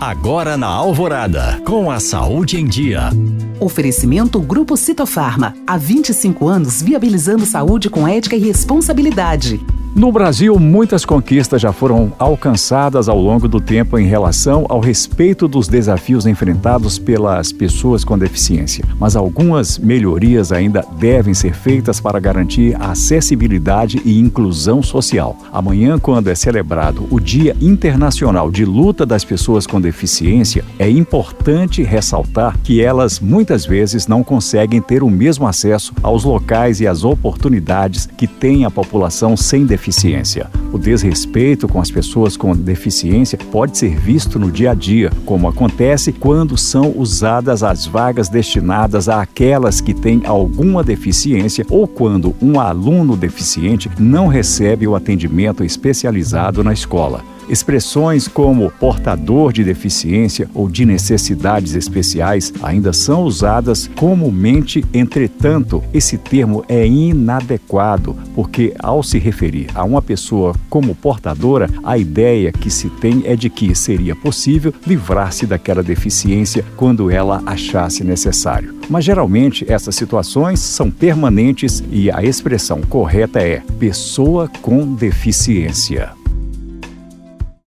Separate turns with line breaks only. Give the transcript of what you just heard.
Agora na Alvorada, com a saúde em dia.
Oferecimento Grupo Citofarma. Há 25 anos viabilizando saúde com ética e responsabilidade.
No Brasil, muitas conquistas já foram alcançadas ao longo do tempo em relação ao respeito dos desafios enfrentados pelas pessoas com deficiência. Mas algumas melhorias ainda devem ser feitas para garantir a acessibilidade e inclusão social. Amanhã, quando é celebrado o Dia Internacional de Luta das Pessoas com Deficiência, é importante ressaltar que elas muitas vezes não conseguem ter o mesmo acesso aos locais e às oportunidades que tem a população sem deficiência deficiência. O desrespeito com as pessoas com deficiência pode ser visto no dia a dia, como acontece quando são usadas as vagas destinadas àquelas que têm alguma deficiência ou quando um aluno deficiente não recebe o atendimento especializado na escola. Expressões como portador de deficiência ou de necessidades especiais ainda são usadas comumente, entretanto, esse termo é inadequado, porque ao se referir a uma pessoa como portadora, a ideia que se tem é de que seria possível livrar-se daquela deficiência quando ela achasse necessário. Mas geralmente essas situações são permanentes e a expressão correta é pessoa com deficiência.